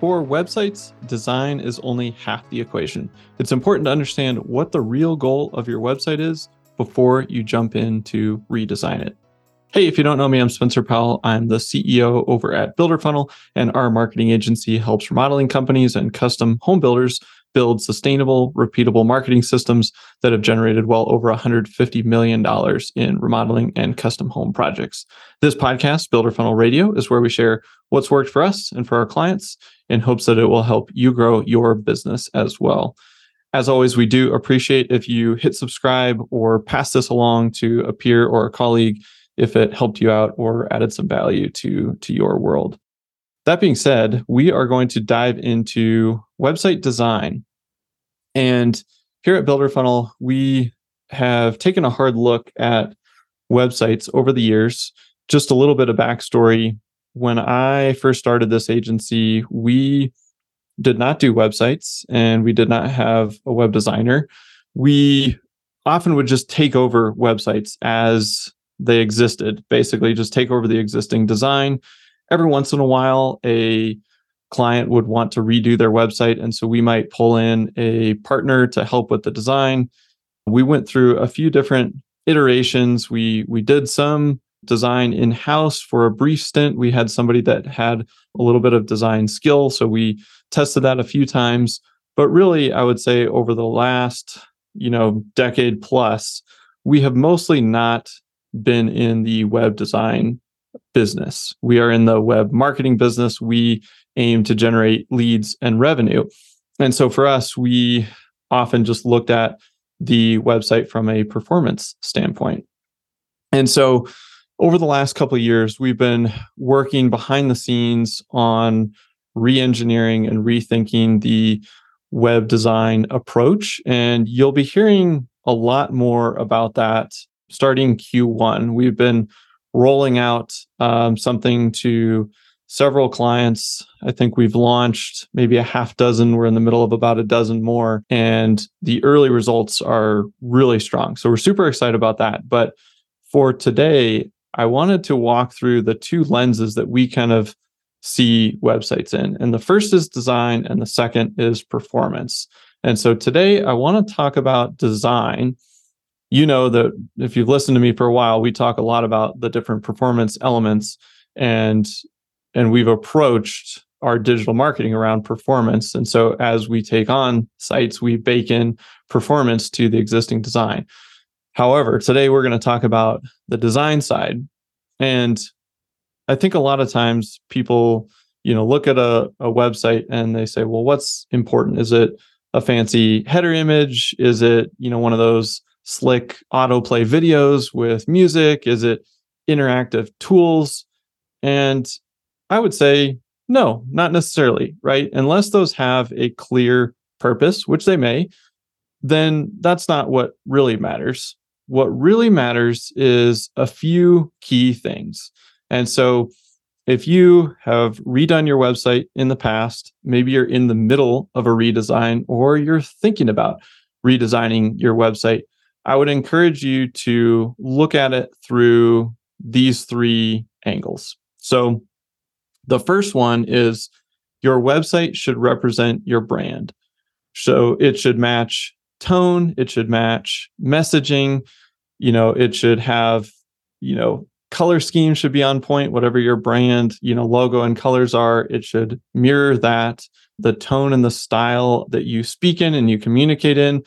For websites, design is only half the equation. It's important to understand what the real goal of your website is before you jump in to redesign it. Hey, if you don't know me, I'm Spencer Powell. I'm the CEO over at Builder Funnel, and our marketing agency helps remodeling companies and custom home builders build sustainable, repeatable marketing systems that have generated well over $150 million in remodeling and custom home projects. This podcast, Builder Funnel Radio, is where we share what's worked for us and for our clients in hopes that it will help you grow your business as well. As always, we do appreciate if you hit subscribe or pass this along to a peer or a colleague if it helped you out or added some value to, to your world. That being said, we are going to dive into website design. And here at Builder Funnel, we have taken a hard look at websites over the years. Just a little bit of backstory. When I first started this agency, we did not do websites and we did not have a web designer. We often would just take over websites as they existed, basically, just take over the existing design every once in a while a client would want to redo their website and so we might pull in a partner to help with the design we went through a few different iterations we we did some design in house for a brief stint we had somebody that had a little bit of design skill so we tested that a few times but really i would say over the last you know decade plus we have mostly not been in the web design business. We are in the web marketing business. We aim to generate leads and revenue. And so for us, we often just looked at the website from a performance standpoint. And so over the last couple of years, we've been working behind the scenes on re-engineering and rethinking the web design approach. And you'll be hearing a lot more about that starting Q1. We've been rolling out um, something to several clients. I think we've launched maybe a half dozen. We're in the middle of about a dozen more, and the early results are really strong. So we're super excited about that. But for today, I wanted to walk through the two lenses that we kind of see websites in. And the first is design, and the second is performance. And so today I want to talk about design you know that if you've listened to me for a while, we talk a lot about the different performance elements and and we've approached our digital marketing around performance. And so as we take on sites, we bake in performance to the existing design. However, today we're going to talk about the design side. And I think a lot of times people, you know, look at a, a website and they say, well, what's important? Is it a fancy header image? Is it, you know, one of those slick autoplay videos with music? Is it interactive tools? And I would say, no, not necessarily, right? Unless those have a clear purpose, which they may, then that's not what really matters. What really matters is a few key things. And so, if you have redone your website in the past, maybe you're in the middle of a redesign or you're thinking about redesigning your website, I would encourage you to look at it through these three angles. So, the first one is your website should represent your brand. So, it should match tone, it should match messaging, you know, it should have, you know, color scheme should be on point, whatever your brand, you know, logo and colors are, it should mirror that. The tone and the style that you speak in and you communicate in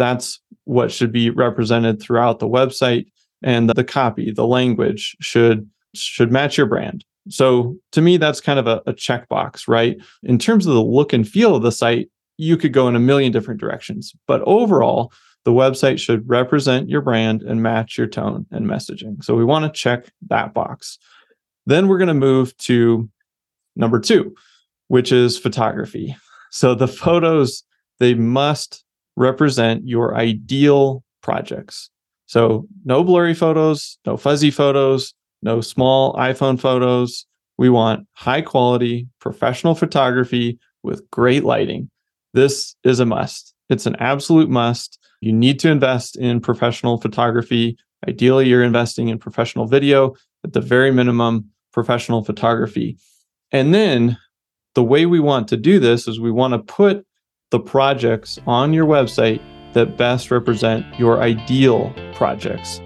that's what should be represented throughout the website and the copy the language should should match your brand so to me that's kind of a, a checkbox right in terms of the look and feel of the site you could go in a million different directions but overall the website should represent your brand and match your tone and messaging so we want to check that box Then we're going to move to number two, which is photography. So the photos, they must represent your ideal projects. So no blurry photos, no fuzzy photos, no small iPhone photos. We want high quality professional photography with great lighting. This is a must. It's an absolute must. You need to invest in professional photography. Ideally, you're investing in professional video, at the very minimum, professional photography. And then the way we want to do this is we want to put the projects on your website that best represent your ideal projects.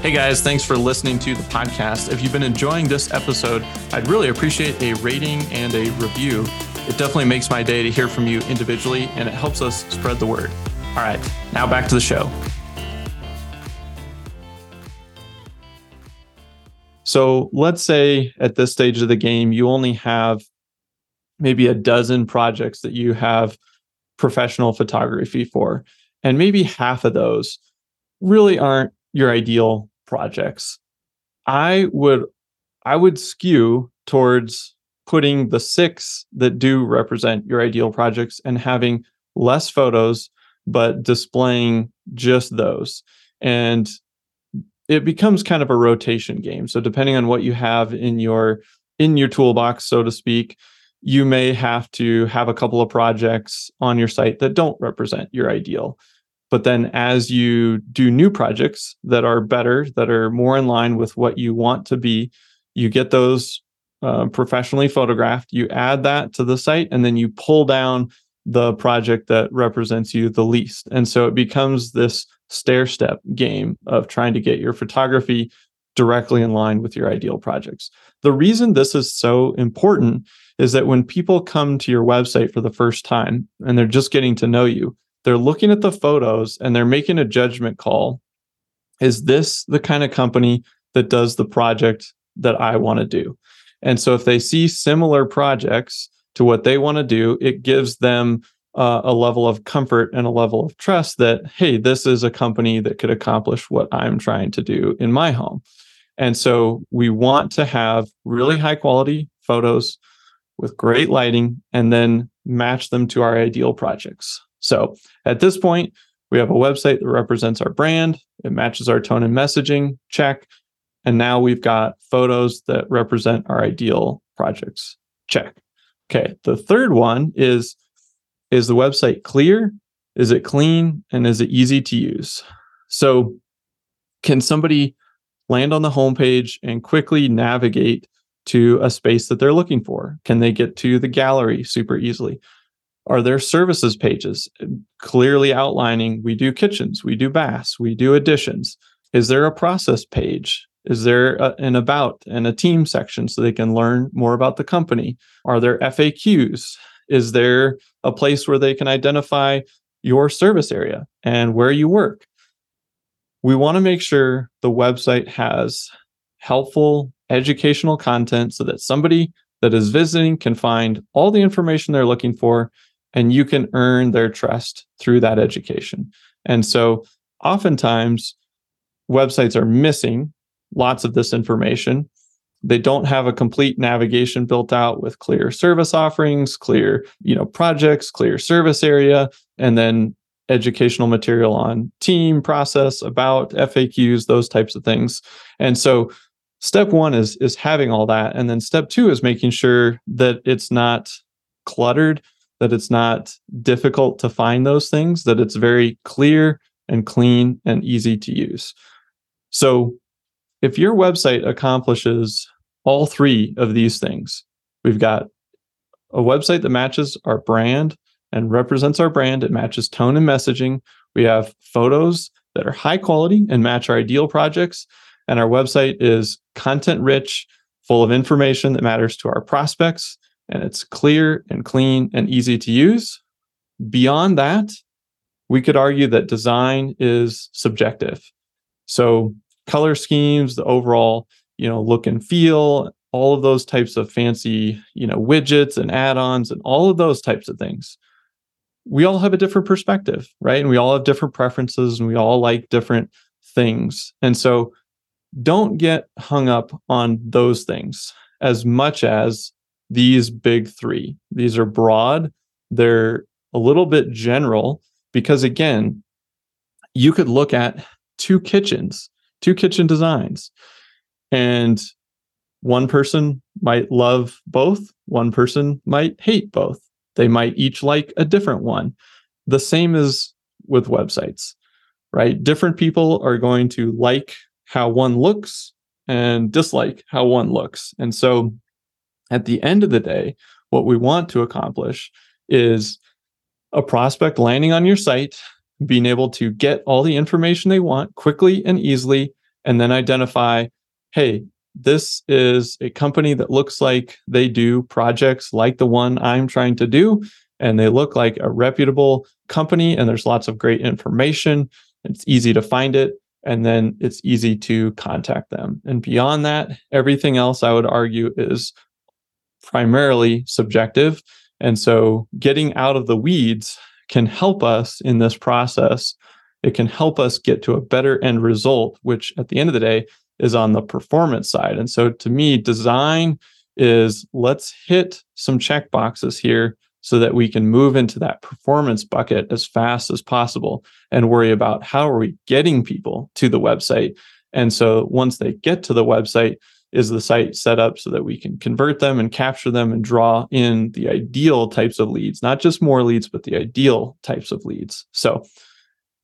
Hey guys, thanks for listening to the podcast. If you've been enjoying this episode, I'd really appreciate a rating and a review. It definitely makes my day to hear from you individually and it helps us spread the word. All right, now back to the show. So let's say at this stage of the game, you only have maybe a dozen projects that you have professional photography for. And maybe half of those really aren't your ideal projects. I would I would skew towards putting the six that do represent your ideal projects and having less photos but displaying just those. And it becomes kind of a rotation game. So depending on what you have in your in your toolbox so to speak, you may have to have a couple of projects on your site that don't represent your ideal. But then as you do new projects that are better, that are more in line with what you want to be, you get those uh, professionally photographed, you add that to the site, and then you pull down the project that represents you the least. And so it becomes this stair step game of trying to get your photography directly in line with your ideal projects. The reason this is so important is that when people come to your website for the first time and they're just getting to know you, they're looking at the photos and they're making a judgment call. Is this the kind of company that does the project that I want to do? And so if they see similar projects to what they want to do, it gives them uh, a level of comfort and a level of trust that, hey, this is a company that could accomplish what I'm trying to do in my home. And so we want to have really high quality photos with great lighting and then match them to our ideal projects. So at this point, we have a website that represents our brand, it matches our tone and messaging, check. And now we've got photos that represent our ideal projects, check. Okay, the third one is is the website clear? Is it clean? And is it easy to use? So, can somebody land on the homepage and quickly navigate to a space that they're looking for? Can they get to the gallery super easily? Are there services pages clearly outlining we do kitchens, we do baths, we do additions? Is there a process page? Is there a, an about and a team section so they can learn more about the company? Are there FAQs? Is there a place where they can identify your service area and where you work? We want to make sure the website has helpful educational content so that somebody that is visiting can find all the information they're looking for and you can earn their trust through that education. And so oftentimes websites are missing lots of this information. They don't have a complete navigation built out with clear service offerings, clear, you know, projects, clear service area, and then educational material on team process, about FAQs, those types of things. And so step one is is having all that and then step two is making sure that it's not cluttered that it's not difficult to find those things that it's very clear and clean and easy to use. So if your website accomplishes all three of these things we've got a website that matches our brand and represents our brand it matches tone and messaging we have photos that are high quality and match our ideal projects and our website is content rich, full of information that matters to our prospects, and it's clear and clean and easy to use. Beyond that, we could argue that design is subjective. So, color schemes, the overall, you know, look and feel, all of those types of fancy, you know, widgets and add-ons and all of those types of things. We all have a different perspective, right? And we all have different preferences and we all like different things. And so don't get hung up on those things as much as these big three. These are broad, they're a little bit general because, again, you could look at two kitchens, two kitchen designs, and one person might love both, one person might hate both. They might each like a different one. The same is with websites, right? Different people are going to like how one looks and dislike how one looks. And so at the end of the day, what we want to accomplish is a prospect landing on your site, being able to get all the information they want quickly and easily, and then identify hey, this is a company that looks like they do projects like the one I'm trying to do. And they look like a reputable company, and there's lots of great information. It's easy to find it and then it's easy to contact them. And beyond that, everything else I would argue is primarily subjective. And so getting out of the weeds can help us in this process. It can help us get to a better end result, which at the end of the day is on the performance side. And so to me, design is let's hit some check boxes here so that we can move into that performance bucket as fast as possible and worry about how are we getting people to the website. And so once they get to the website, is the site set up so that we can convert them and capture them and draw in the ideal types of leads, not just more leads, but the ideal types of leads. So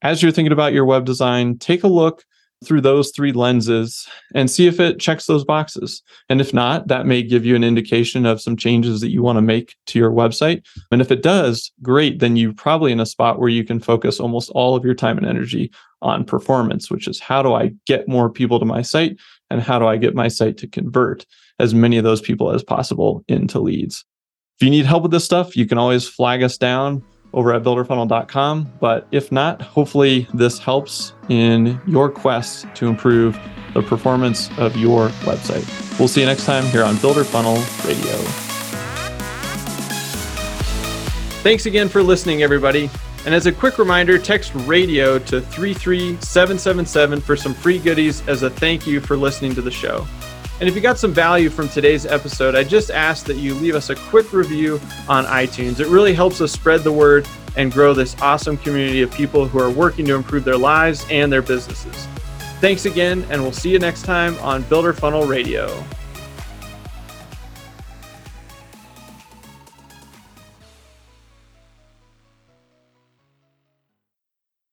as you're thinking about your web design, take a look through those three lenses and see if it checks those boxes. And if not, that may give you an indication of some changes that you want to make to your website. And if it does, great, then you're probably in a spot where you can focus almost all of your time and energy on performance, which is how do I get more people to my site and how do I get my site to convert as many of those people as possible into leads. If you need help with this stuff, you can always flag us down over at builderfunnel.com. But if not, hopefully this helps in your quest to improve the performance of your website. We'll see you next time here on Builder Funnel Radio. Thanks again for listening, everybody. And as a quick reminder, text radio to 33777 for some free goodies as a thank you for listening to the show. And if you got some value from today's episode, I just ask that you leave us a quick review on iTunes. It really helps us spread the word and grow this awesome community of people who are working to improve their lives and their businesses. Thanks again, and we'll see you next time on Builder Funnel Radio.